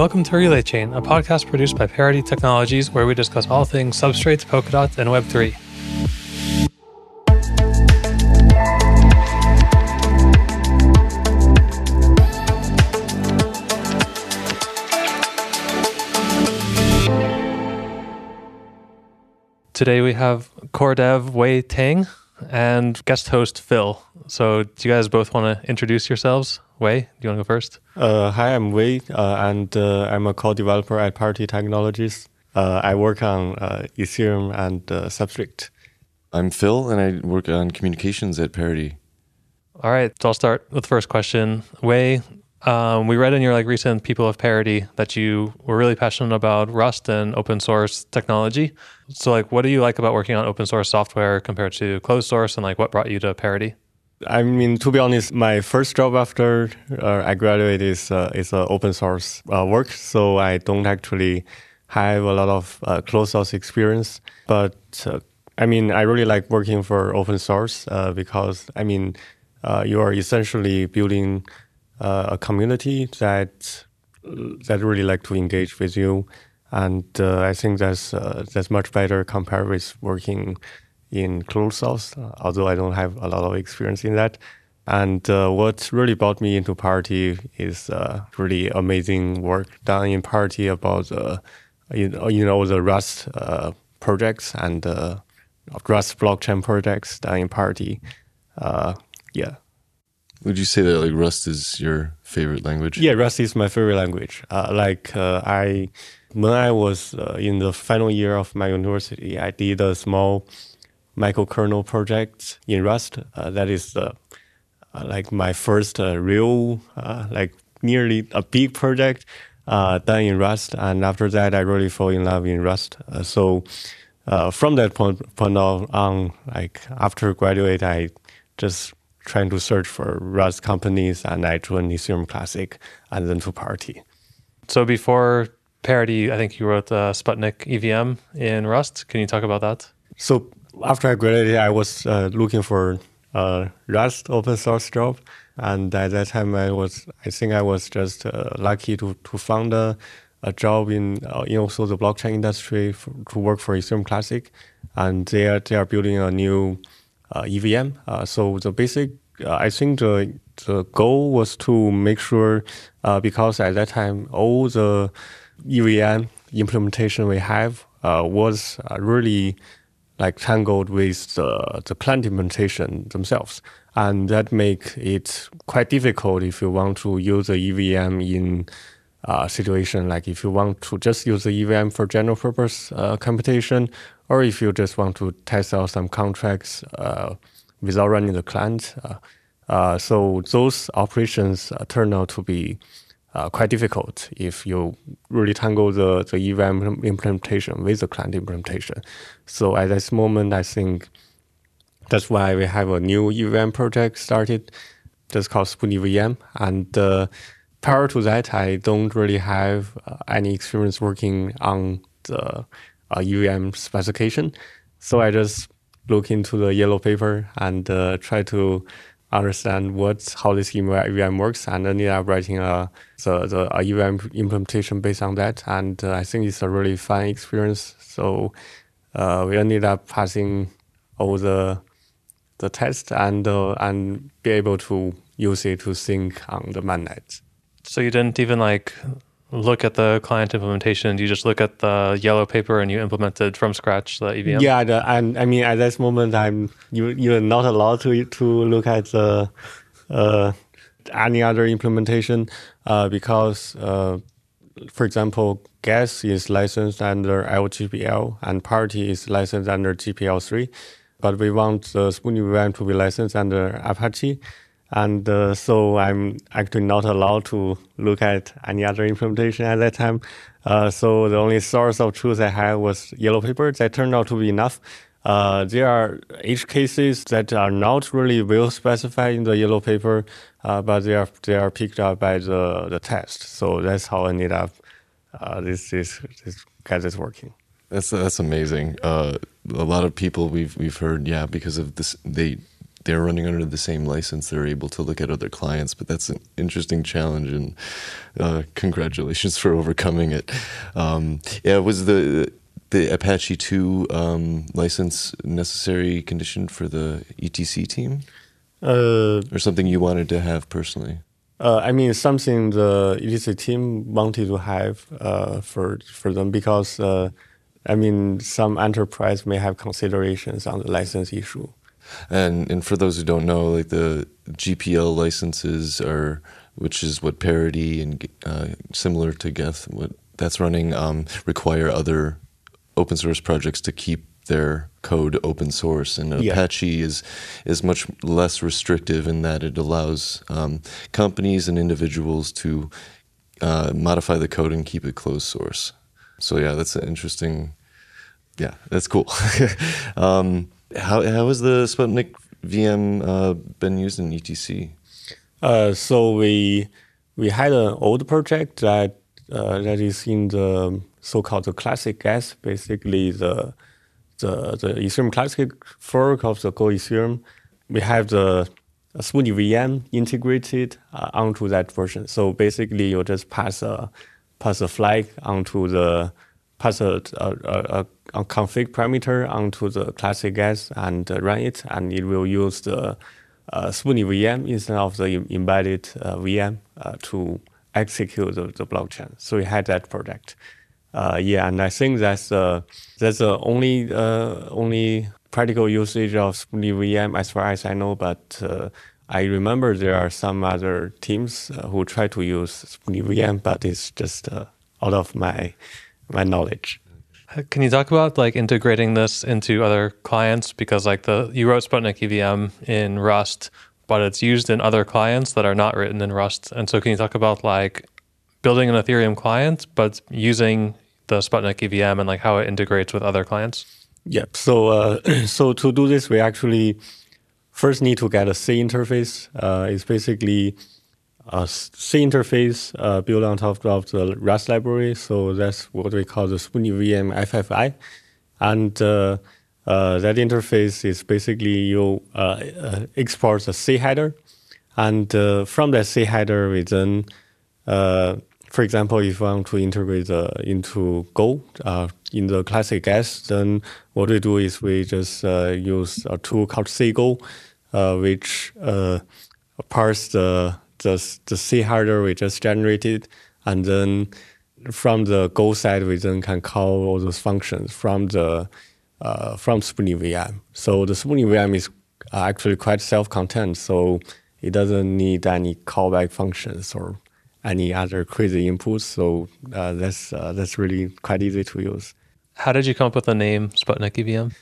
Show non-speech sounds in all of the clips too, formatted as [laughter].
Welcome to Relay Chain, a podcast produced by Parity Technologies where we discuss all things substrates, Polkadot, and Web3. Today we have core dev Wei Tang and guest host Phil. So, do you guys both want to introduce yourselves? Wei, do you want to go first? Uh, hi, I'm Wei, uh, and uh, I'm a co-developer at Parity Technologies. Uh, I work on uh, Ethereum and uh, Substrate. I'm Phil, and I work on communications at Parity. All right, so I'll start with the first question. Wei, um, we read in your like recent People of Parity that you were really passionate about Rust and open source technology. So, like, what do you like about working on open source software compared to closed source, and like, what brought you to Parity? I mean, to be honest, my first job after uh, I graduated is uh, is uh, open source uh, work, so I don't actually have a lot of uh, closed source experience. But uh, I mean, I really like working for open source because I mean, you are essentially building a community that that really like to engage with you, and I think that's that's much better compared with working in closed source. although I don't have a lot of experience in that. And uh, what really brought me into Parity is uh, really amazing work done in Parity about uh, you, know, you know the Rust projects and Rust blockchain projects done in Parity. yeah. Would you say that like Rust is your favorite language? Yeah, Rust is my favorite language. Uh, like uh, I, when I was uh, in the final year of my university, I did a small microkernel project in Rust. Uh, that is uh, like my first uh, real, like nearly a big project done in Rust. And after that, I really fall in love in Rust. so from that point, point on, like after graduate, I just trying to search for Rust companies, and I joined Ethereum Classic and then to Parity. So before Parity, I think you wrote uh, Sputnik EVM in Rust. Can you talk about that? So after I graduated, I was uh, looking for a Rust open source job, and at that time, I was I think I was just uh, lucky to to find a, a job in uh, in also the blockchain industry for, to work for Ethereum Classic, and they are they are building a new uh, EVM. Uh, so the basic, uh, I think the the goal was to make sure, because at that time all the EVM implementation we have was really like tangled with the, the client implementation themselves. And that make it quite difficult if you want to use the EVM in uh, situation like if you want to just use the EVM for general purpose uh, computation or if you just want to test out some contracts uh, without running the client. Uh, uh, so those operations turn out to be uh, quite difficult if you really tangle the, the EVM implementation with the client implementation. So at this moment, I think that's why we have a new EVM project started that's called Spoon EVM. And uh, prior to that, I don't really have any experience working on the a EVM specification. So I just look into the yellow paper and uh, try to understand what how this EVM works, and ended up writing a the, the EVM implementation based on that. And uh, I think it's a really fun experience. So uh, we ended up passing all the the test and uh, and be able to use it to sync on the mainnet. So you didn't even like look at the client implementation? Do you just look at the yellow paper and you implemented from scratch the EVM? Yeah, the, and I mean at this moment I'm you you're not allowed to to look at the uh, any other implementation uh, because uh, for example Geth is licensed under LGPL and parity is licensed under GPL3 but we want the Spoon EVM to be licensed under Apache and uh, so I'm actually not allowed to look at any other implementation at that time. Uh, so the only source of truth I had was yellow paper. That turned out to be enough. Uh, there are edge cases that are not really well specified in the yellow paper, uh, but they are they are picked up by the, the test. So that's how I ended up uh, this this this is working. That's that's amazing. Uh, a lot of people we've we've heard, yeah, because of this they they're running under the same license, they're able to look at other clients. But that's an interesting challenge, and uh, congratulations for overcoming it. Um, yeah, was the the Apache two um, license necessary condition for the ETC team, Uh, or something you wanted to have personally? Uh, I mean, something the ETC team wanted to have uh, for for them because, uh, I mean, some enterprise may have considerations on the license issue. And and for those who don't know, like the GPL licenses are, which is what Parity and uh, similar to Geth, what that's running, um, require other open source projects to keep their code open source. And Yeah. Apache is is much less restrictive in that it allows um, companies and individuals to uh, modify the code and keep it closed source. So yeah, that's an interesting. Yeah, that's cool. [laughs] um, how how has the Sputnik VM uh, been used in ETC? Uh, so we we had an old project that uh, that is in the so-called the classic Geth, basically the the the Ethereum classic fork of the Go Ethereum. We have the Sputnik VM integrated uh, onto that version. So basically, you just pass a pass a flag onto the pass a, a, a, config parameter onto the classic Geth and uh, run it, and it will use the uh, Sputnik VM instead of the embedded uh, VM uh, to execute the, the blockchain. So we had that project. Uh, yeah, and I think that's uh, that's the only uh, only practical usage of Sputnik VM as far as I know. But uh, I remember there are some other teams who try to use Sputnik VM, but it's just out of my my knowledge. Can you talk about like integrating this into other clients? Because like the you wrote Sputnik EVM in Rust, but it's used in other clients that are not written in Rust. And so can you talk about like building an Ethereum client, but using the Sputnik EVM and like how it integrates with other clients? Yep. So uh, [clears throat] so to do this, we actually first need to get a C interface. Uh, it's basically a C interface uh, built on top of the Rust library. So that's what we call the Sputnik VM FFI, and uh, uh, that interface is basically you uh, uh, export a C header, and uh, from that C header we then for example, if you want to integrate into Go in the classic Geth, then what we do is we just use a tool called CGo, which parse the, the the C header we just generated, and then from the Go side we then can call all those functions from the uh, from Sputnik VM. So the Sputnik VM is actually quite self-contained, so it doesn't need any callback functions or any other crazy inputs. So uh, that's uh, that's really quite easy to use. How did you come up with the name Sputnik EVM?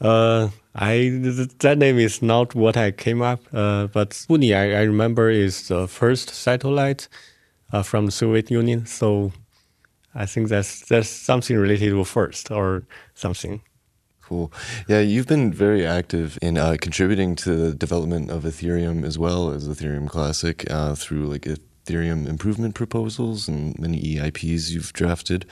Uh, I th- that name is not what I came up, uh, but Sputnik I, I remember is the first satellite uh, from the Soviet Union. So I think that's that's something related to first or something. Cool. Yeah, you've been very active in uh, contributing to the development of Ethereum as well as Ethereum Classic uh, through like Ethereum improvement proposals and many EIPs you've drafted.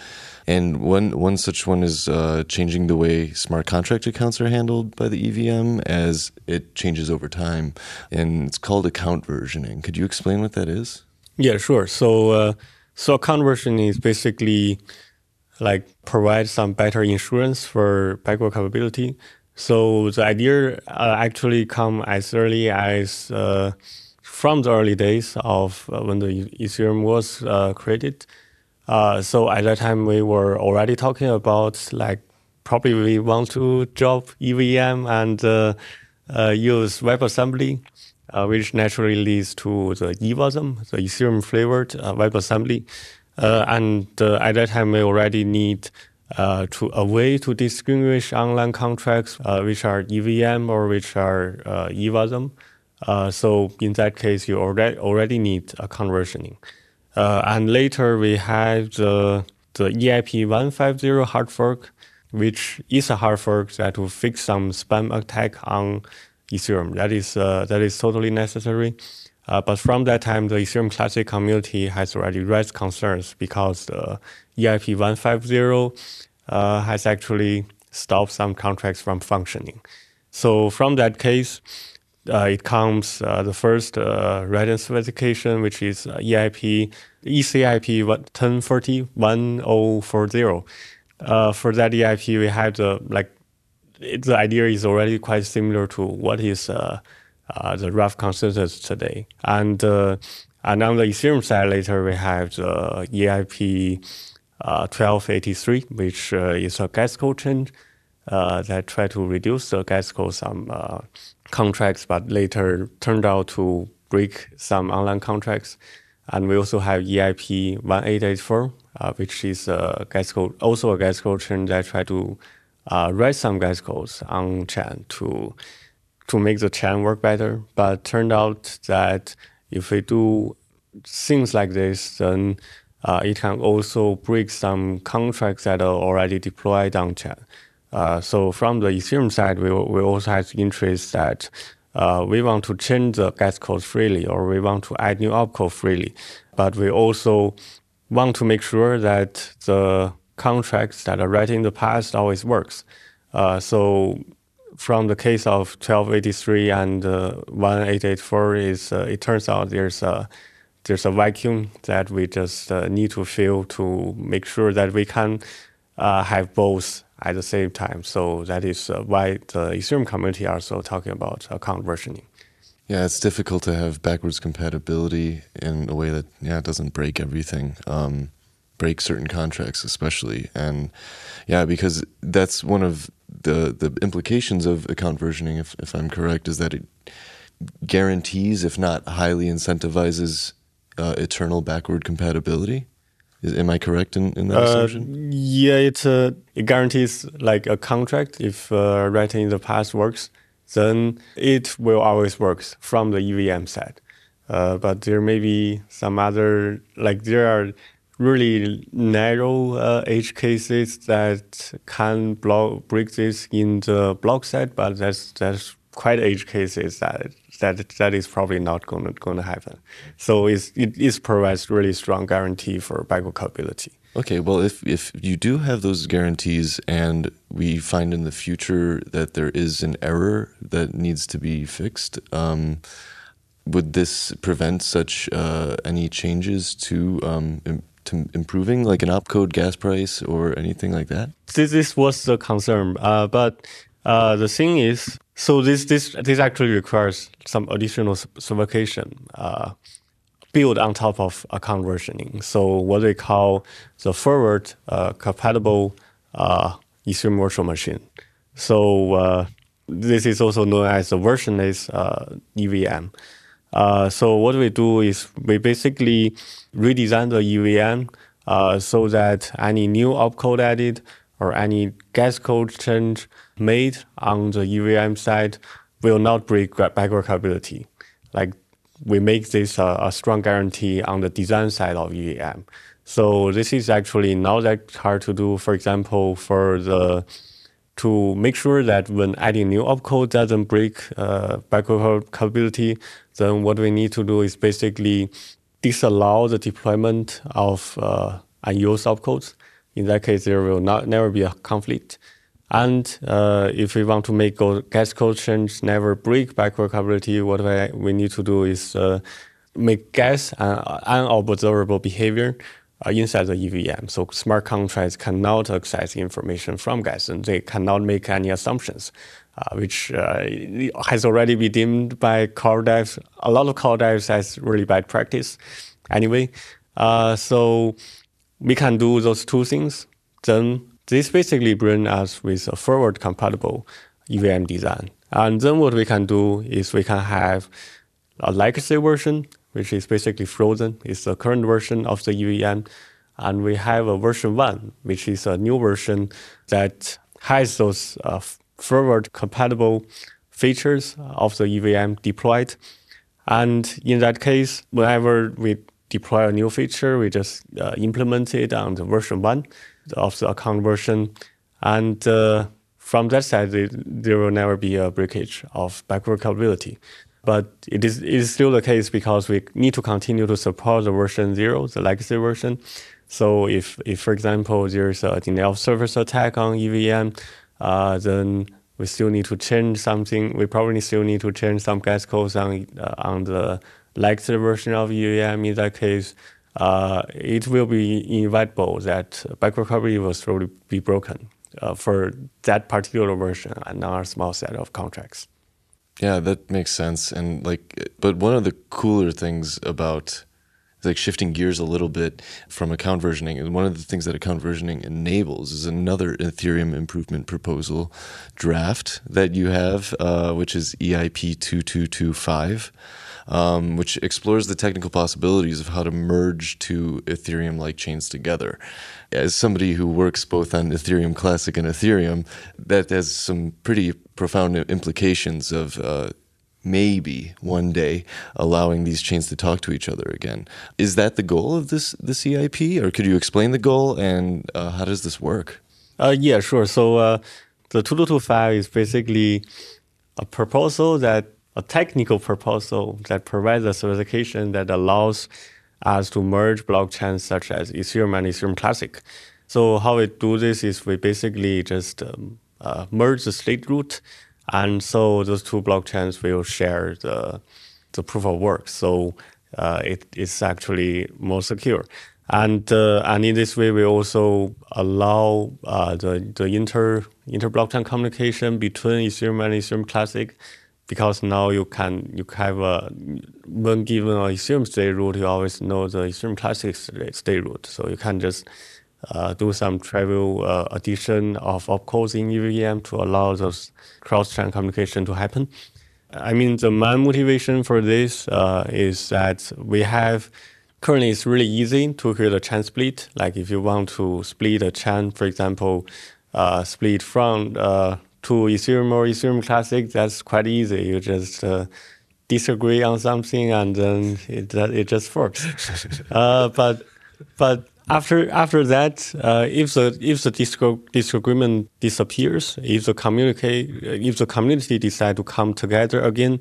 And one one such one is uh, changing the way smart contract accounts are handled by the EVM as it changes over time, and it's called account versioning. Could you explain what that is? Yeah, sure. So, uh, so conversion is basically like provide some better insurance for backward capability. So the idea uh, actually come as early as uh, from the early days of uh, when the Ethereum was uh, created. Uh, so at that time we were already talking about like probably we want to drop EVM and use WebAssembly uh, which naturally leads to the eWASM, the Ethereum flavored uh, WebAssembly. Uh, and at that time, we already need to a way to distinguish online contracts which are EVM or which are eWASM. Uh, so in that case, you already already need a conversioning. Uh, and later we have the the EIP 150 hard fork, which is a hard fork that will fix some spam attack on Ethereum. That is uh, that is totally necessary. Uh, but from that time, the Ethereum Classic community has already raised concerns because the EIP 150 uh, has actually stopped some contracts from functioning. So from that case, uh, it comes uh, the first uh, writing specification, which is EIP ECIP 1040 1040. Uh, for that EIP, we have the like it, the idea is already quite similar to what is uh, uh, the rough consensus today. And uh, and on the Ethereum side, later we have the EIP 1283, which is a gas cost change that try to reduce the gas cost some contracts, but later turned out to break some online contracts. And we also have EIP 1884, uh, which is a code, also a gas cost chain that try to uh, write some gas costs on chain to to make the chain work better. But turned out that if we do things like this, then uh, it can also break some contracts that are already deployed on chain. Uh, so from the Ethereum side, we, we also have interest that uh, we want to change the gas cost freely or we want to add new opcode freely. But we also want to make sure that the contracts that are written in the past always works. Uh, so from the case of 1283 and uh, 1884 is uh, it turns out there's a there's a vacuum that we just need to fill to make sure that we can have both at the same time. So that is uh, why the Ethereum community are also talking about account versioning. Yeah, it's difficult to have backwards compatibility in a way that yeah doesn't break everything, um, break certain contracts especially, and yeah, because that's one of the the implications of account versioning, if if I'm correct, is that it guarantees, if not highly incentivizes, uh, eternal backward compatibility. Is, am I correct in, in that uh, assumption? Yeah, it, uh, it guarantees like a contract. If uh, writing in the past works, then it will always work from the EVM side. Uh, but there may be some other, like there are really narrow uh, edge cases that can block, break this in the block side, but that's, that's quite edge cases that that that is probably not going to going to happen. So it's, it is provides really strong guarantee for backward compatibility. Okay, well, if if you do have those guarantees, and we find in the future that there is an error that needs to be fixed, um, would this prevent such uh, any changes to um, to improving, like an opcode gas price or anything like that? This, this was the concern, uh, but uh, the thing is, so this this this actually requires some additional certification uh, built on top of account versioning. So what they call the forward uh, compatible uh, Ethereum virtual machine. So uh, this is also known as the versionless uh, EVM. so what we do is we basically redesign the EVM so that any new opcode added or any gas cost change made on the EVM side will not break backward compatibility. Like we make this a, a, strong guarantee on the design side of EVM. So this is actually not that hard to do. For example, for the to make sure that when adding new opcode doesn't break uh, backward compatibility, then what we need to do is basically disallow the deployment of uh, unused opcodes. In that case, there will not never be a conflict. And uh, if we want to make gas cost change never break backward compatibility, what we, we need to do is uh, make gas uh, unobservable behavior uh, inside the EVM. So smart contracts cannot access information from gas and they cannot make any assumptions, uh, which uh, has already been deemed by devs, a lot of core devs as really bad practice anyway. so we can do those two things. Then this basically brings us with a forward compatible EVM design. And then what we can do is we can have a legacy version, which is basically frozen. It's the current version of the EVM. And we have a version one, which is a new version that has those uh, forward compatible features of the EVM deployed. And in that case, whenever we deploy a new feature, we just uh, implement it on the version one of the account version. And uh, from that side, it, there will never be a breakage of backward compatibility. But it is, it is still the case because we need to continue to support the version zero, the legacy version. So if, if for example, there's a denial of service attack on EVM, uh, then we still need to change something. We probably still need to change some gas costs on uh, on the legacy version of EVM In that case, uh, it will be inevitable that backward compatibility will slowly be broken uh, for that particular version and a small set of contracts. Yeah, that makes sense. And like, but one of the cooler things about like shifting gears a little bit from account versioning. And one of the things that account versioning enables is another Ethereum improvement proposal draft that you have, uh, which is EIP 2225. Um, which explores the technical possibilities of how to merge two Ethereum like chains together. As somebody who works both on Ethereum Classic and Ethereum, that has some pretty profound implications of uh, maybe one day allowing these chains to talk to each other again. Is that the goal of this the CIP, or could you explain the goal and uh, how does this work? Uh, yeah, sure. So uh, the 2225 is basically a proposal that a technical proposal that provides a certification that allows us to merge blockchains such as Ethereum and Ethereum Classic. So how we do this is we basically just um, uh, merge the state root and so those two blockchains will share the the proof of work. So uh, it is actually more secure. And uh, and in this way, we also allow uh, the the inter inter blockchain communication between Ethereum and Ethereum Classic, because now you can you have a when given a Ethereum state root, you always know the Ethereum Classic state root. So you can just uh, do some trivial uh, addition of opcodes in EVM to allow those cross-chain communication to happen. I mean, the main motivation for this uh, is that we have currently it's really easy to create a chain split. Like if you want to split a chain, for example, uh, split from uh, to Ethereum or Ethereum Classic, that's quite easy. You just uh, disagree on something and then it it just works. [laughs] but but after after that, uh, if the if the disagreement disappears, if the communicate if the community decide to come together again,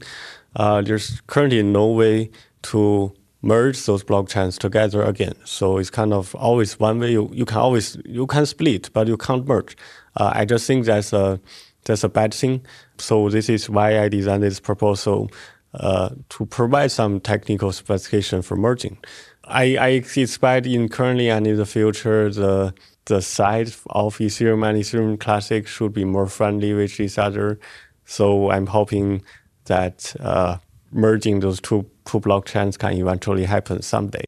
uh, there's currently no way to merge those blockchains together again. So it's kind of always one way. You, you can always you can split, but you can't merge. Uh, I just think that's a that's a bad thing. So this is why I designed this proposal uh, to provide some technical specification for merging. I, I expect in currently and in the future, the the side of Ethereum and Ethereum Classic should be more friendly with each other. So I'm hoping that uh, merging those two two blockchains can eventually happen someday.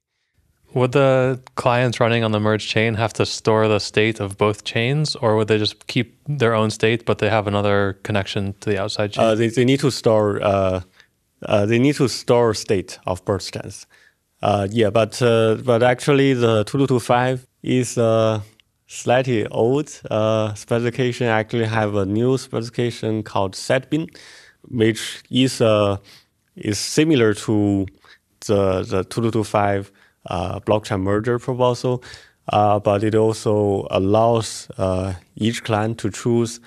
Would the clients running on the merge chain have to store the state of both chains, or would they just keep their own state, but they have another connection to the outside chain? Uh, they, they need to store uh, uh they need to store state of both chains. Uh, yeah, but uh, but actually the 2225 is a slightly old uh, specification. Actually, have a new specification called SetBin, which is uh, is similar to the the 2225 uh, blockchain merger proposal, uh, but it also allows uh, each client to choose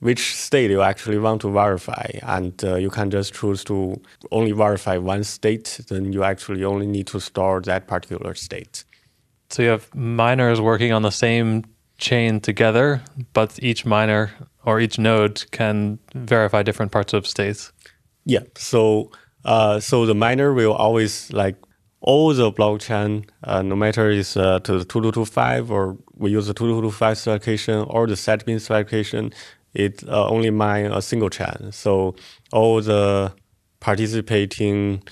which state you actually want to verify. And uh, you can just choose to only verify one state, then you actually only need to store that particular state. So you have miners working on the same chain together, but each miner or each node can verify different parts of states. Yeah. So uh, so the miner will always like all the blockchain, uh, no matter it's uh, to the 2225 or we use the 2225 certification or the SetBin certification, it uh, only mine a single chain. So all the participating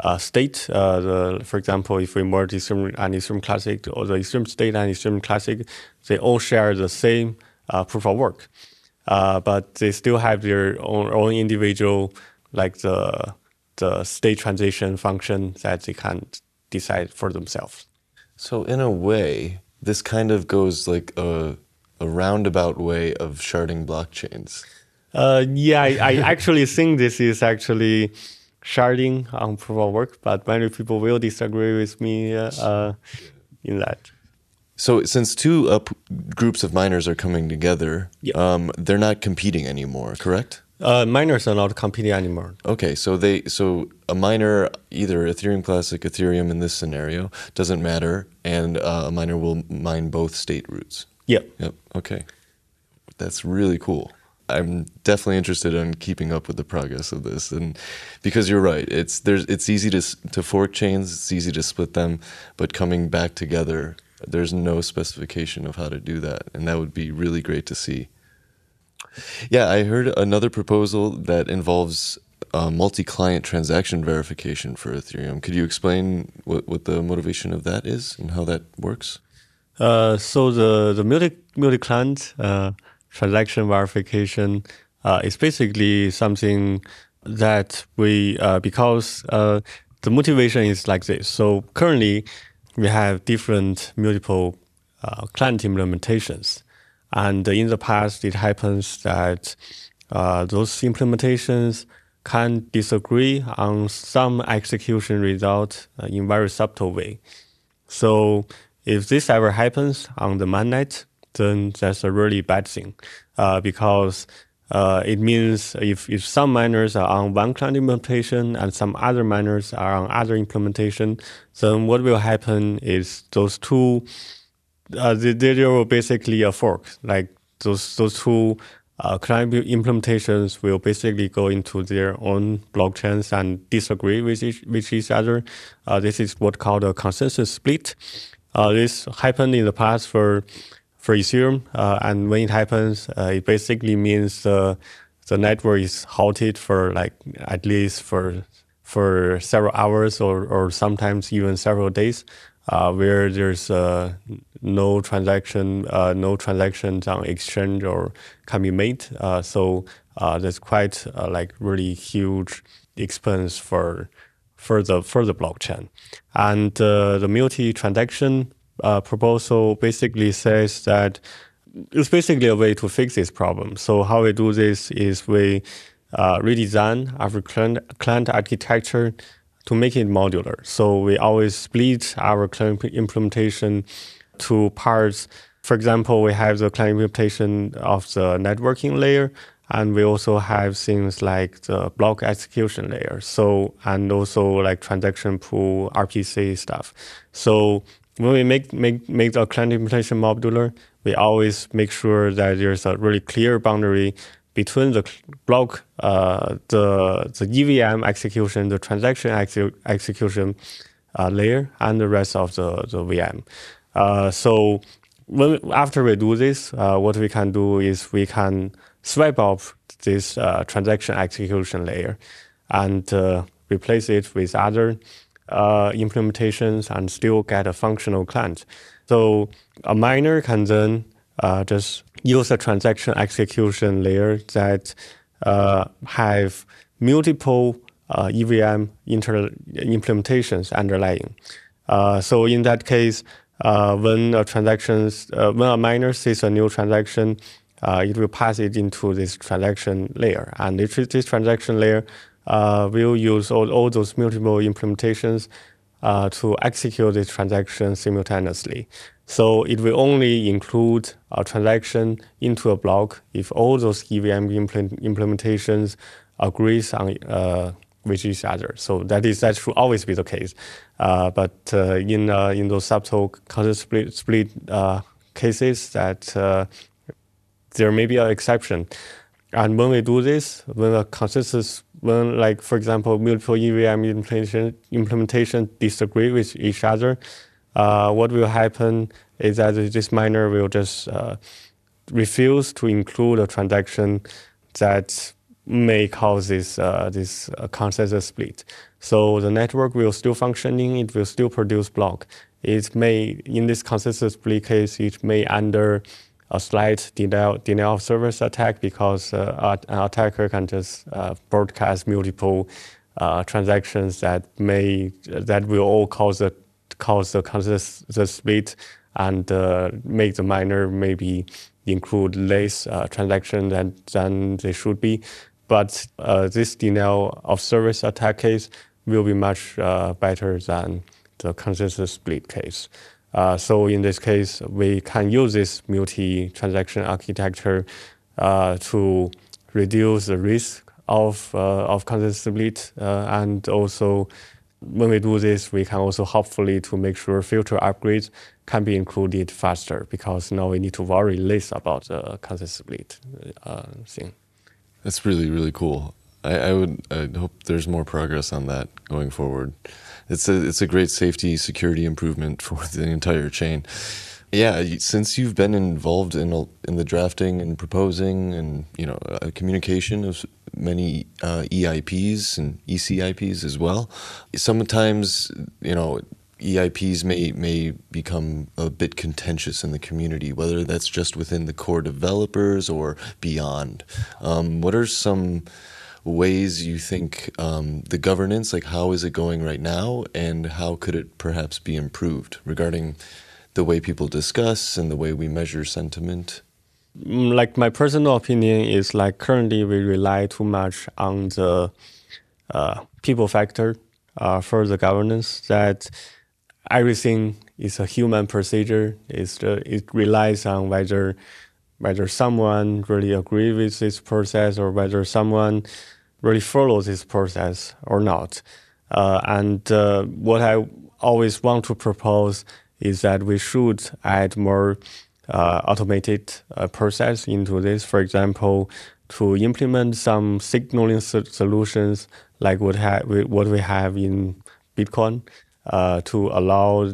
uh, state, uh, the, for example, if we merge Ethereum and Ethereum Classic or the Ethereum state and Ethereum Classic, they all share the same uh, proof of work. Uh, but they still have their own, own individual, like the the state transition function that they can decide for themselves. So in a way, this kind of goes like a a roundabout way of sharding blockchains. Uh, yeah, I, I [laughs] actually think this is actually sharding on proof of work, but many people will disagree with me uh, uh, in that. So, since two groups of miners are coming together, um, they're not competing anymore, correct? Uh, miners are not competing anymore. Okay, so they so a miner, either Ethereum Classic, Ethereum in this scenario, doesn't matter, and uh, a miner will mine both state roots. Yep. Yep. Okay. That's really cool. I'm definitely interested in keeping up with the progress of this, and because you're right, it's there's it's easy to to fork chains, it's easy to split them, but coming back together, there's no specification of how to do that, and that would be really great to see. Yeah, I heard another proposal that involves uh, multi-client transaction verification for Ethereum. Could you explain what, what the motivation of that is and how that works? Uh, so the the multi multi client uh, transaction verification uh, is basically something that we uh, because uh, the motivation is like this. So currently we have different multiple client implementations, and in the past it happens that those implementations can disagree on some execution result in very subtle way. So if this ever happens on the mainnet, then that's a really bad thing, uh, because uh, it means if, if some miners are on one client implementation and some other miners are on other implementation, then what will happen is those two, uh, will basically a fork. Like those those two uh, client implementations will basically go into their own blockchains and disagree with each, with each other. Uh, this is what called a consensus split. Uh, this happened in the past for for Ethereum, uh, and when it happens, uh, it basically means the the network is halted for like at least for for several hours or or sometimes even several days, uh, where there's no transaction, uh, no transactions on exchange or can be made. so that's quite like really huge expense for for the for the blockchain. And uh, the multi-transaction uh, proposal basically says that it's basically a way to fix this problem. So how we do this is we uh, redesign our client, client architecture to make it modular. So we always split our client implementation to parts. For example, we have the client implementation of the networking layer, and we also have things like the block execution layer. So, and also like transaction pool, RPC stuff. So when we make, make, make the client implementation modular, we always make sure that there's a really clear boundary between the block, uh, the, the EVM execution, the transaction ex execution uh, layer, and the rest of the, the VM. Uh, so when, after we do this, uh, what we can do is we can swipe off this uh, transaction execution layer and replace it with other uh, implementations and still get a functional client. So a miner can then uh, just use a transaction execution layer that uh, have multiple EVM inter- implementations underlying. so in that case, when a transactions, when a miner sees a new transaction, uh, it will pass it into this transaction layer. And this, this transaction layer uh, will use all, all those multiple implementations uh, to execute this transaction simultaneously. So it will only include a transaction into a block if all those EVM implement, implementations agrees on uh, with each other. So that is that should always be the case. Uh, but uh, in uh, in those subtle consensus split, split cases that there may be an exception. And when we do this, when a consensus, when like for example, multiple EVM implementation, implementation disagree with each other, uh, what will happen is that this miner will just uh, refuse to include a transaction that may cause this uh, this uh, consensus split. So the network will still functioning. It will still produce block. It may in this consensus split case, it may under a slight denial, denial of service attack because uh, an attacker can just uh, broadcast multiple uh, transactions that may that will all cause the cause the consensus split and uh, make the miner maybe include less uh, transaction than than they should be. But uh, this denial of service attack case will be much better than the consensus split case. Uh, so in this case, we can use this multi-transaction architecture uh, to reduce the risk of uh, of consensus split uh, and also when we do this, we can also hopefully to make sure future upgrades can be included faster because now we need to worry less about the consensus split uh, thing. That's really really cool. I, I would I hope there's more progress on that going forward. It's a it's a great safety security improvement for [laughs] the entire chain. Yeah, since you've been involved in in the drafting and proposing and you know uh, communication of many uh, EIPs and ECIPs as well, sometimes you know EIPs may may become a bit contentious in the community, whether that's just within the core developers or beyond. Um, what are some ways you think um, the governance, like how is it going right now, and how could it perhaps be improved regarding the way people discuss and the way we measure sentiment? Mm, like my personal opinion is like currently we rely too much on the uh, people factor uh, for the governance that everything is a human procedure. It's it relies on whether whether someone really agree with this process or whether someone really follows this process or not. Uh, and uh, what I always want to propose is that we should add more uh, automated uh, process into this. For example, to implement some signaling so- solutions like what, ha- what we have in Bitcoin uh, to allow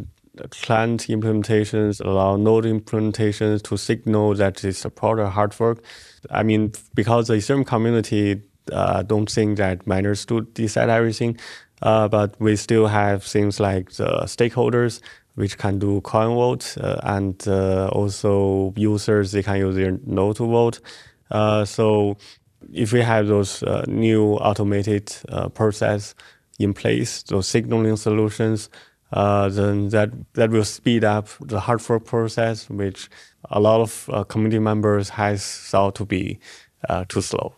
client implementations, allow node implementations to signal that they support a hard fork. I mean, because the Ethereum community uh, don't think that miners do decide everything, uh, but we still have things like the stakeholders which can do coin vote, uh, and uh, also users they can use their node to vote. Uh, so if we have those uh, new automated process in place, those signaling solutions, uh, then that that will speed up the hard fork process, which a lot of community members has thought to be too slow.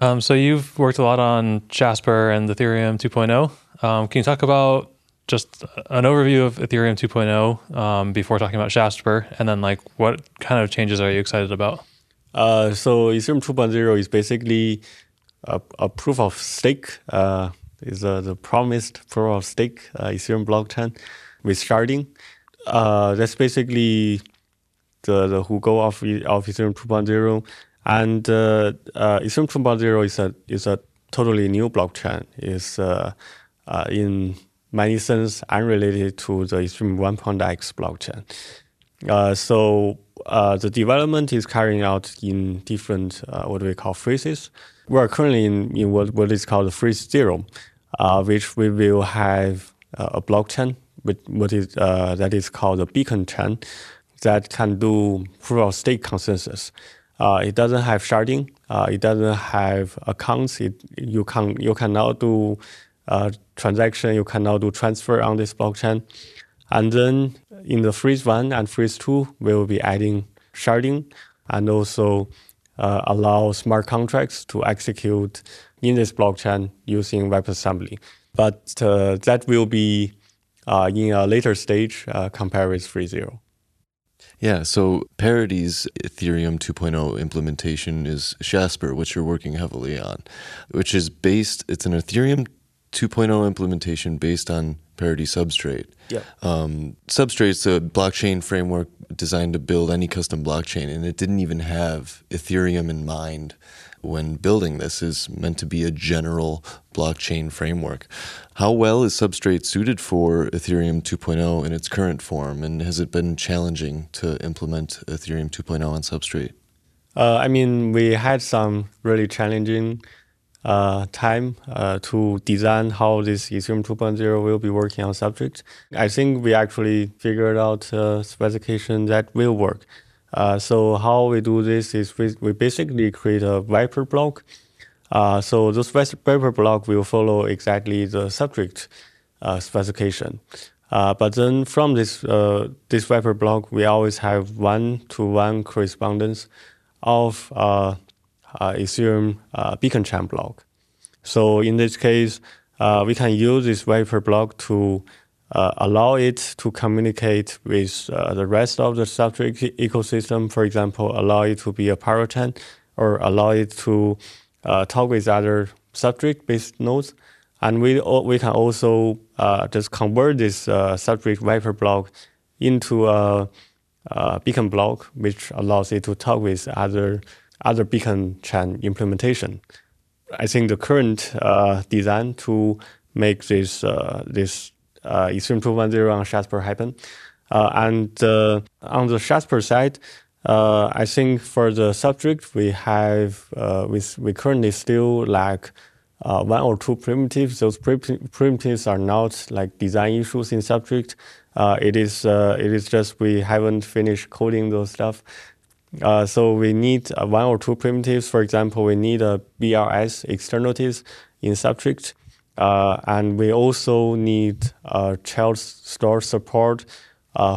Um, so you've worked a lot on Shasper and Ethereum 2.0. Um, can you talk about just an overview of Ethereum 2.0 um, before talking about Shasper, and then like what kind of changes are you excited about? Uh, so Ethereum 2.0 is basically a, a proof of stake. Uh, is uh, the promised proof of stake uh, Ethereum blockchain with sharding. Uh, that's basically the the who go of of Ethereum 2.0, and uh, Ethereum 2.0 is a is a totally new blockchain. Is in many sense unrelated to the Ethereum 1.x blockchain. Uh, so uh, the development is carrying out in different uh, what we call phases. We are currently in, in what, what is called the phase zero, uh, which we will have uh, a blockchain with what is uh, that is called a beacon chain that can do proof of stake consensus. it doesn't have sharding. it doesn't have accounts. It, you can you cannot do uh, transaction, you can now do transfer on this blockchain. And then in the freeze one and freeze two, we will be adding sharding and also uh, allow smart contracts to execute in this blockchain using WebAssembly. But uh, that will be uh, in a later stage uh, compared with phase zero. Yeah, so Parity's Ethereum 2.0 implementation is Shasper, which you're working heavily on, which is based, it's an Ethereum 2.0 implementation based on Parity Substrate. Yeah. Um, Substrate's a blockchain framework designed to build any custom blockchain, and it didn't even have Ethereum in mind when building this. is meant to be a general blockchain framework. How well is Substrate suited for Ethereum 2.0 in its current form, and has it been challenging to implement Ethereum 2.0 on Substrate? Uh, I mean, we had some really challenging uh, time uh, to design how this Ethereum 2.0 will be working on Substrate. I think we actually figured out a specification that will work. Uh, so how we do this is we, we basically create a Viper block. Uh, so this Viper block will follow exactly the Substrate uh, specification. Uh, but then from this this Viper block, we always have one to one correspondence of Ethereum uh, beacon chain block. So in this case, uh, we can use this Viper block to allow it to communicate with the rest of the Substrate ecosystem. For example, allow it to be a parachain or allow it to talk with other Substrate-based nodes. and we we can also uh, just convert this uh, substrate Viper block into a, a, beacon block, which allows it to talk with other other beacon chain implementation. I think the current uh, design to make this uh, this uh, Ethereum 2.0 on Shasper happen, uh, and on the Shasper side. I think for the Substrate we have we, we currently still lack uh, one or two primitives. Those primitives are not like design issues in Substrate. Uh, it is uh, it is just we haven't finished coding those stuff. Uh, so we need uh, one or two primitives. For example, we need a BLS externalities in Substrate, uh, and we also need a child store support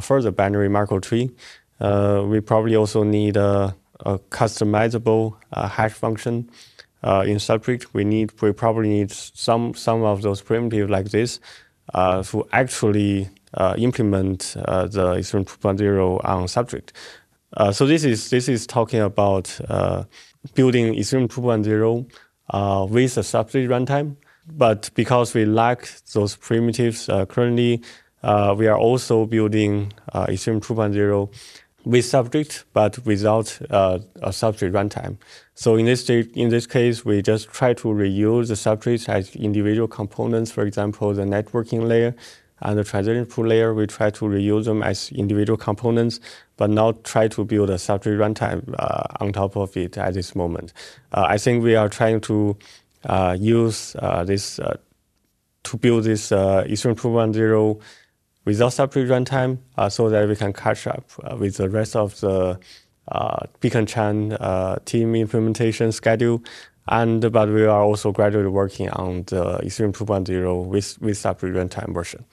for the binary Merkle tree. we probably also need a, a customizable hash function uh, in Substrate, we need we probably need some some of those primitives like this uh, to actually uh, implement uh, the Ethereum 2.0 on Substrate. Uh, so this is this is talking about uh, building Ethereum 2.0 with a Substrate runtime. But because we lack those primitives currently, we are also building Ethereum 2.0 with Substrate, but without uh, a Substrate runtime. So in this in this case, we just try to reuse the Substrates as individual components. For example, the networking layer and the transaction pool layer, we try to reuse them as individual components, but not try to build a Substrate runtime uh, on top of it at this moment. Uh, I think we are trying to uh, use uh, this uh, to build this Ethereum 2.0 without Substrate runtime uh, so that we can catch up uh, with the rest of the uh, Beacon Chain uh, team implementation schedule. And but we are also gradually working on the Ethereum 2.0 with with Substrate runtime version.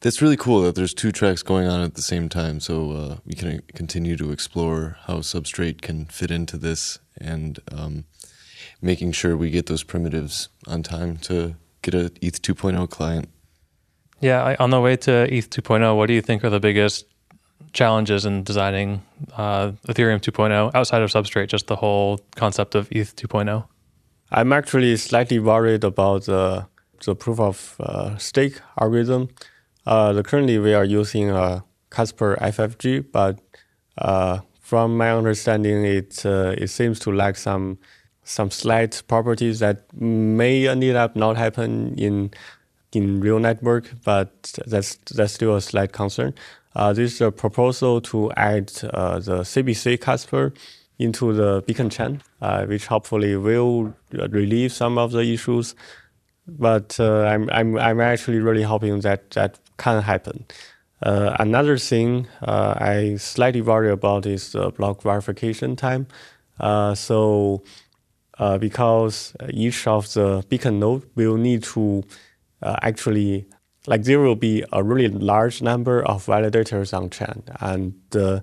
That's really cool that there's two tracks going on at the same time. So uh, we can continue to explore how Substrate can fit into this and um, making sure we get those primitives on time to get a ETH 2.0 client. Yeah, I, on the way to ETH 2.0, what do you think are the biggest challenges in designing uh, Ethereum 2.0 outside of Substrate, just the whole concept of ETH 2.0? I'm actually slightly worried about the, the proof of uh, stake algorithm. Uh, currently, we are using a Casper FFG, but uh, from my understanding, it uh, it seems to lack some some slight properties that may end up not happen in in real network, but that's that's still a slight concern. Uh, this is a proposal to add uh, the CBC Casper into the beacon chain, uh, which hopefully will relieve some of the issues. But uh, I'm I'm I'm actually really hoping that that can happen. Uh, another thing uh, I slightly worry about is the block verification time. so because each of the beacon node will need to uh, actually like there will be a really large number of validators on chain and uh,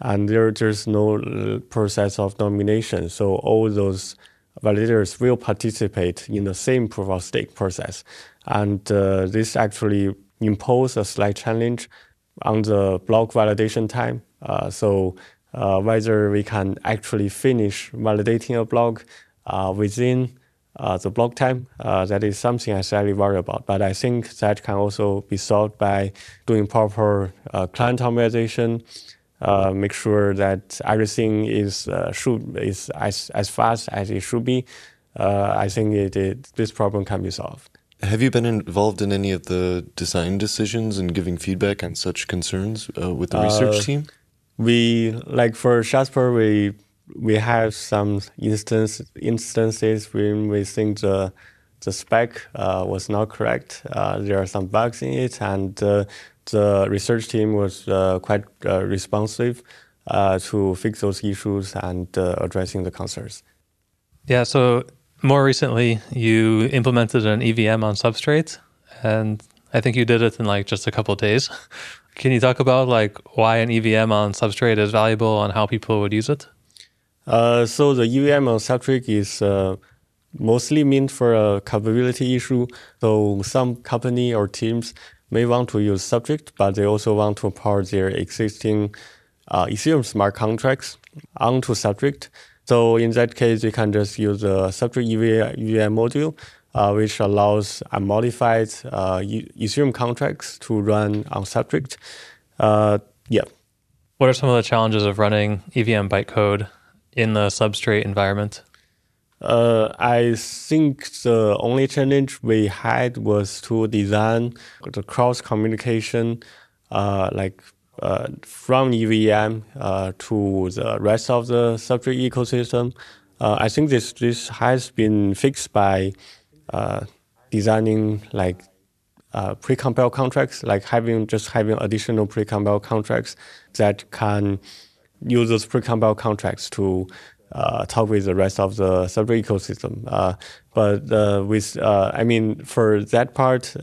and there there's no uh, process of nomination so all those validators will participate in the same proof of stake process and uh, this actually impose a slight challenge on the block validation time uh, so uh, whether we can actually finish validating a block within uh, the block time. Uh, that is something I slightly worry about. But I think that can also be solved by doing proper uh, client optimization, uh, make sure that everything is uh, should is as as fast as it should be. Uh, I think it, it, this problem can be solved. Have you been involved in any of the design decisions and giving feedback on such concerns with the research team? We like for Shasper, we we have some instance, instances when we think the the spec uh, was not correct. Uh, there are some bugs in it, and uh, the research team was uh, quite uh, responsive uh, to fix those issues and addressing the concerns. Yeah. So more recently, you implemented an EVM on Substrate, and I think you did it in like just a couple days. [laughs] Can you talk about like why an EVM on Substrate is valuable and how people would use it? Uh, so the EVM on Substrate is uh, mostly meant for a capability issue. So some company or teams may want to use Substrate, but they also want to port their existing uh, Ethereum smart contracts onto Substrate. So in that case, you can just use the Substrate EVM module uh, which allows unmodified uh, Ethereum contracts to run on Substrate. Uh, yeah. What are some of the challenges of running EVM bytecode in the Substrate environment? Uh, I think the only challenge we had was to design the cross communication, uh, like uh, from EVM uh, to the rest of the Substrate ecosystem. Uh, I think this this has been fixed by uh, designing like uh, pre-compiled contracts, like having just having additional pre-compiled contracts that can use those pre-compiled contracts to uh, talk with the rest of the Substrate ecosystem. But with, I mean, for that part,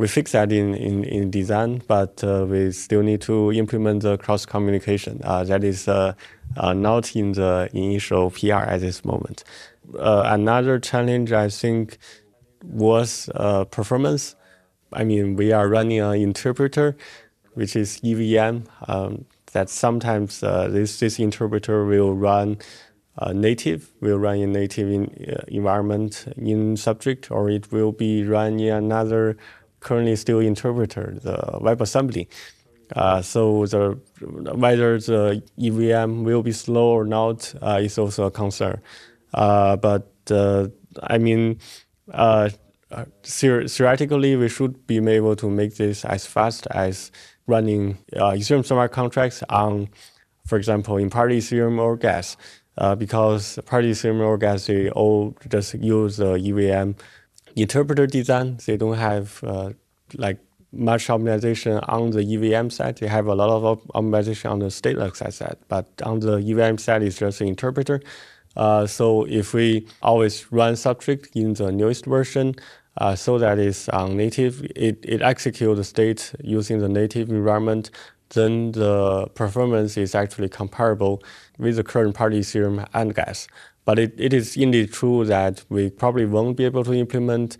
we fix that in, in, in design, but we still need to implement the cross communication. that is not in the initial PR at this moment. another challenge, I think, was performance. I mean, we are running an interpreter, which is EVM. Um, that sometimes uh, this this interpreter will run uh, native, will run in native in, uh, environment in Substrate, or it will be run in another currently still interpreter, the WebAssembly. Uh, so the whether the EVM will be slow or not uh, is also a concern. Uh, but I mean, theoretically, we should be able to make this as fast as running uh, Ethereum smart contracts on, for example, in Parity Ethereum or Geth, uh, because Parity Ethereum or Geth they all just use the EVM interpreter design. They don't have uh, like much optimization on the EVM side. They have a lot of optimization on the stateless side, but on the EVM side, it's just an interpreter. Uh, so if we always run Substrate in the newest version, uh, so that is on native. It, it executes the state using the native environment. Then the performance is actually comparable with the current Parity Ethereum and Geth. But it, it is indeed true that we probably won't be able to implement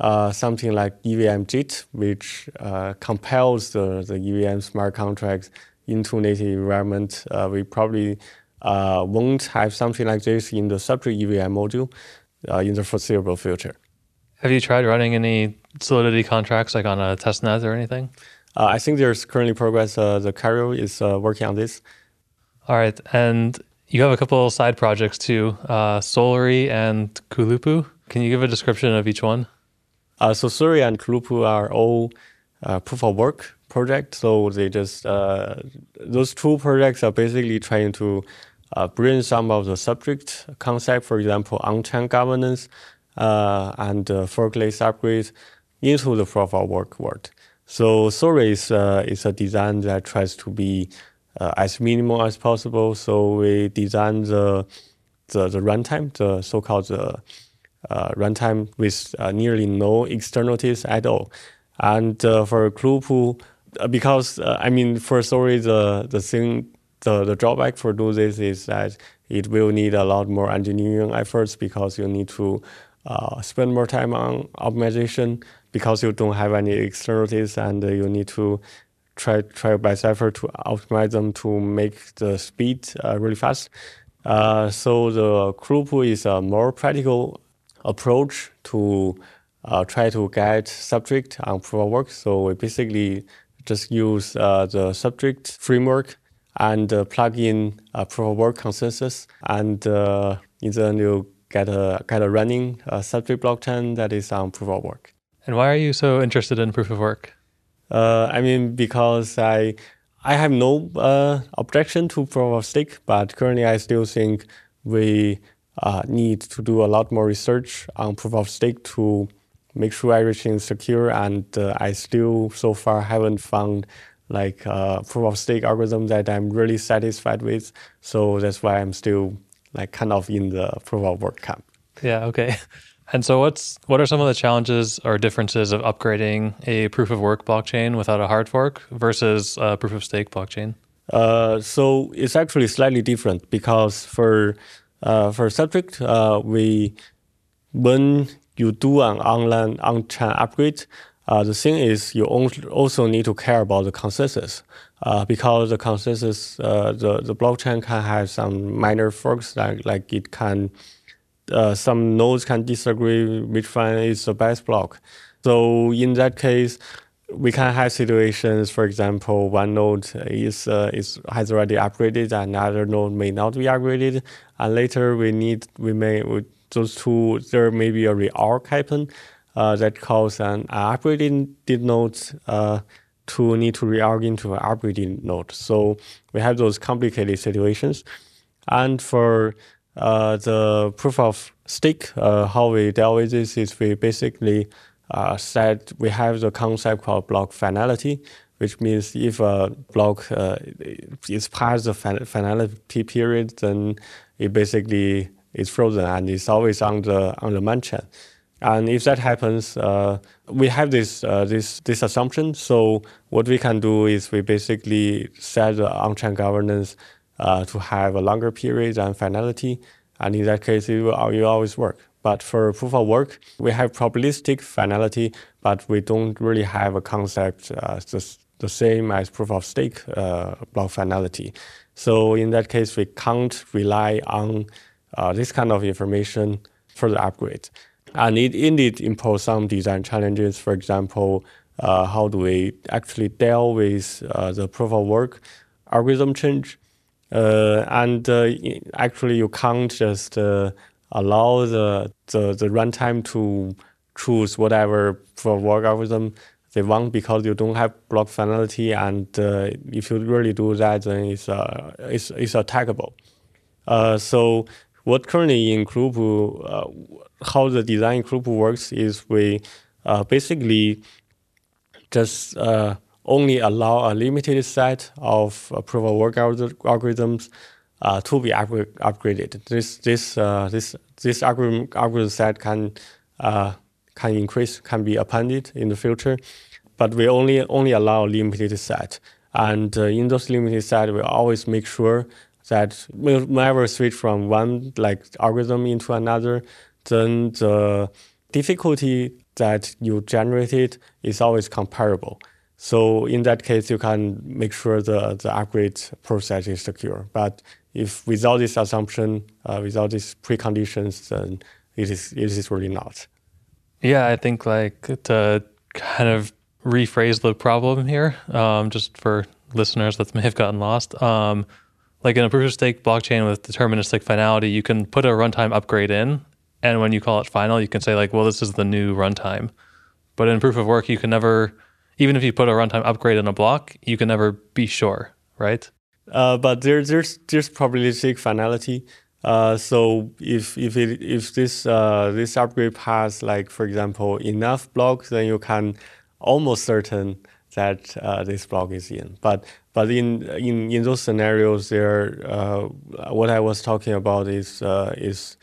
uh, something like EVM JIT, which uh, compels the, the EVM smart contracts into native environment. Uh, we probably uh, won't have something like this in the Substrate EVM module uh, in the foreseeable future. Have you tried running any Solidity contracts like on a testnet or anything? Uh, I think there's currently progress. Uh, the Cairo is uh, working on this. All right, and you have a couple of side projects too, uh, Solri and Kulupu. Can you give a description of each one? Uh, so Solri and Kulupu are all uh, proof of work projects. So they just uh, those two projects are basically trying to bring some of the Substrate concept, for example, on-chain governance uh, and uh, forkless upgrades into the proof of work world. So Solri is, uh, is a design that tries to be uh, as minimal as possible. So we design the the, the runtime, the so-called the, uh, runtime with uh, nearly no externalities at all. And for Kulupu, because I mean for Solri, the the thing the, the drawback for do this is that it will need a lot more engineering efforts because you need to uh, spend more time on optimization because you don't have any externalities and you need to try try by effort to optimize them to make the speed uh, really fast. Uh, so the Kulupu is a more practical approach to uh, try to guide Substrate on proof of work. So we basically just use uh, the Substrate framework and uh, plug in a proof of work consensus, and uh, in the end you get a get a running Substrate blockchain that is on proof of work. And why are you so interested in proof of work? Uh, I mean, because I I have no uh, objection to proof of stake, but currently I still think we uh, need to do a lot more research on proof of stake to make sure everything is secure. And uh, I still so far haven't found like uh, proof of stake algorithm that I'm really satisfied with. So that's why I'm still like kind of in the proof of work camp. Yeah. Okay. [laughs] And so, what's what are some of the challenges or differences of upgrading a proof of work blockchain without a hard fork versus a proof of stake blockchain? Uh, so it's actually slightly different because for uh, for Substrate, uh, we when you do an online on-chain upgrade, uh, the thing is you also need to care about the consensus uh, because the consensus, uh, the, the blockchain can have some minor forks, like, like it can uh, some nodes can disagree which one is the best block. So in that case, we can have situations, for example, one node is uh, is has already upgraded, another node may not be upgraded, and later we need we may those two there may be a reorg happen uh, that cause an upgraded node uh, to need to reorg into an upgraded node. So we have those complicated situations, and for uh, the proof of stake, uh, how we deal with this is we basically uh, said we have the concept called block finality, which means if a block uh, is past the finality period, then it basically is frozen and it's always on the on the main chain. And if that happens, uh, we have this uh, this this assumption. So what we can do is we basically set the on-chain governance uh, to have a longer period than finality, and in that case, it will, it will always work. But for proof of work, we have probabilistic finality, but we don't really have a concept uh, the, the same as proof of stake uh, block finality. So in that case, we can't rely on uh, this kind of information for the upgrade. And it indeed impose some design challenges. For example, uh, how do we actually deal with uh, the proof of work algorithm change? Uh, and actually, you can't just allow the, the, the runtime to choose whatever for work algorithm they want because you don't have block finality. And uh, if you really do that, then it's, uh, it's, it's attackable. Uh, so what currently in Kulupu, uh, how the design Kulupu works is we uh, basically just uh, only allow a limited set of of work algorithms uh, to be up- upgraded. This this uh, this this algorithm, algorithm set can uh, can increase, can be appended in the future, but we only only allow a limited set. And uh, in those limited set, we always make sure that whenever switch from one like algorithm into another, then the difficulty that you generated is always comparable. So in that case, you can make sure the, the upgrade process is secure. But if without this assumption, uh, without these preconditions, then it is it is really not. Yeah, I think like to kind of rephrase the problem here, um, just for listeners that may have gotten lost. Um, like in a proof of stake blockchain with deterministic finality, you can put a runtime upgrade in, and when you call it final, you can say like, well, this is the new runtime. But in proof of work, you can never, even if you put a runtime upgrade in a block, you can never be sure, right? Uh, but there, there's there's probabilistic finality. Uh, so if if it, if this uh, this upgrade has like for example enough blocks, then you can almost certain that uh, this block is in. But but in in, in those scenarios, there uh, what I was talking about is uh, is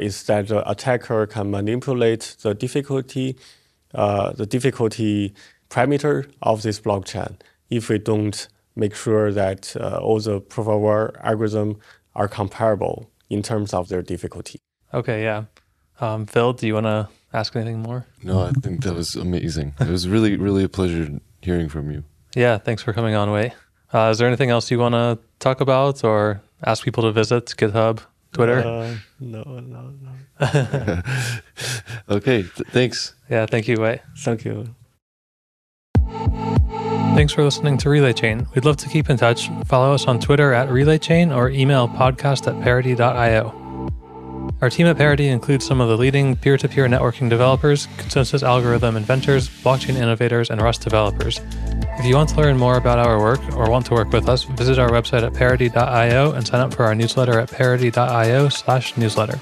is that the attacker can manipulate the difficulty the difficulty parameter of this blockchain if we don't make sure that uh, all the proof of work algorithm are comparable in terms of their difficulty. Okay, yeah. Um, Phil, do you want to ask anything more? No, I think that was amazing. It was really, really a pleasure hearing from you. Yeah, thanks for coming on, Wei. Uh, is there anything else you want to talk about or ask people to visit GitHub, Twitter? Uh, no, no, no. [laughs] [laughs] okay, th- thanks. Yeah, thank you, Wei. Thank you. Thanks for listening to Relay Chain. We'd love to keep in touch. Follow us on Twitter at Relay Chain or email podcast at parity.io. Our team at Parity includes some of the leading peer to peer networking developers, consensus algorithm inventors, blockchain innovators, and Rust developers. If you want to learn more about our work or want to work with us, visit our website at parity.io and sign up for our newsletter at parity.io slash newsletter.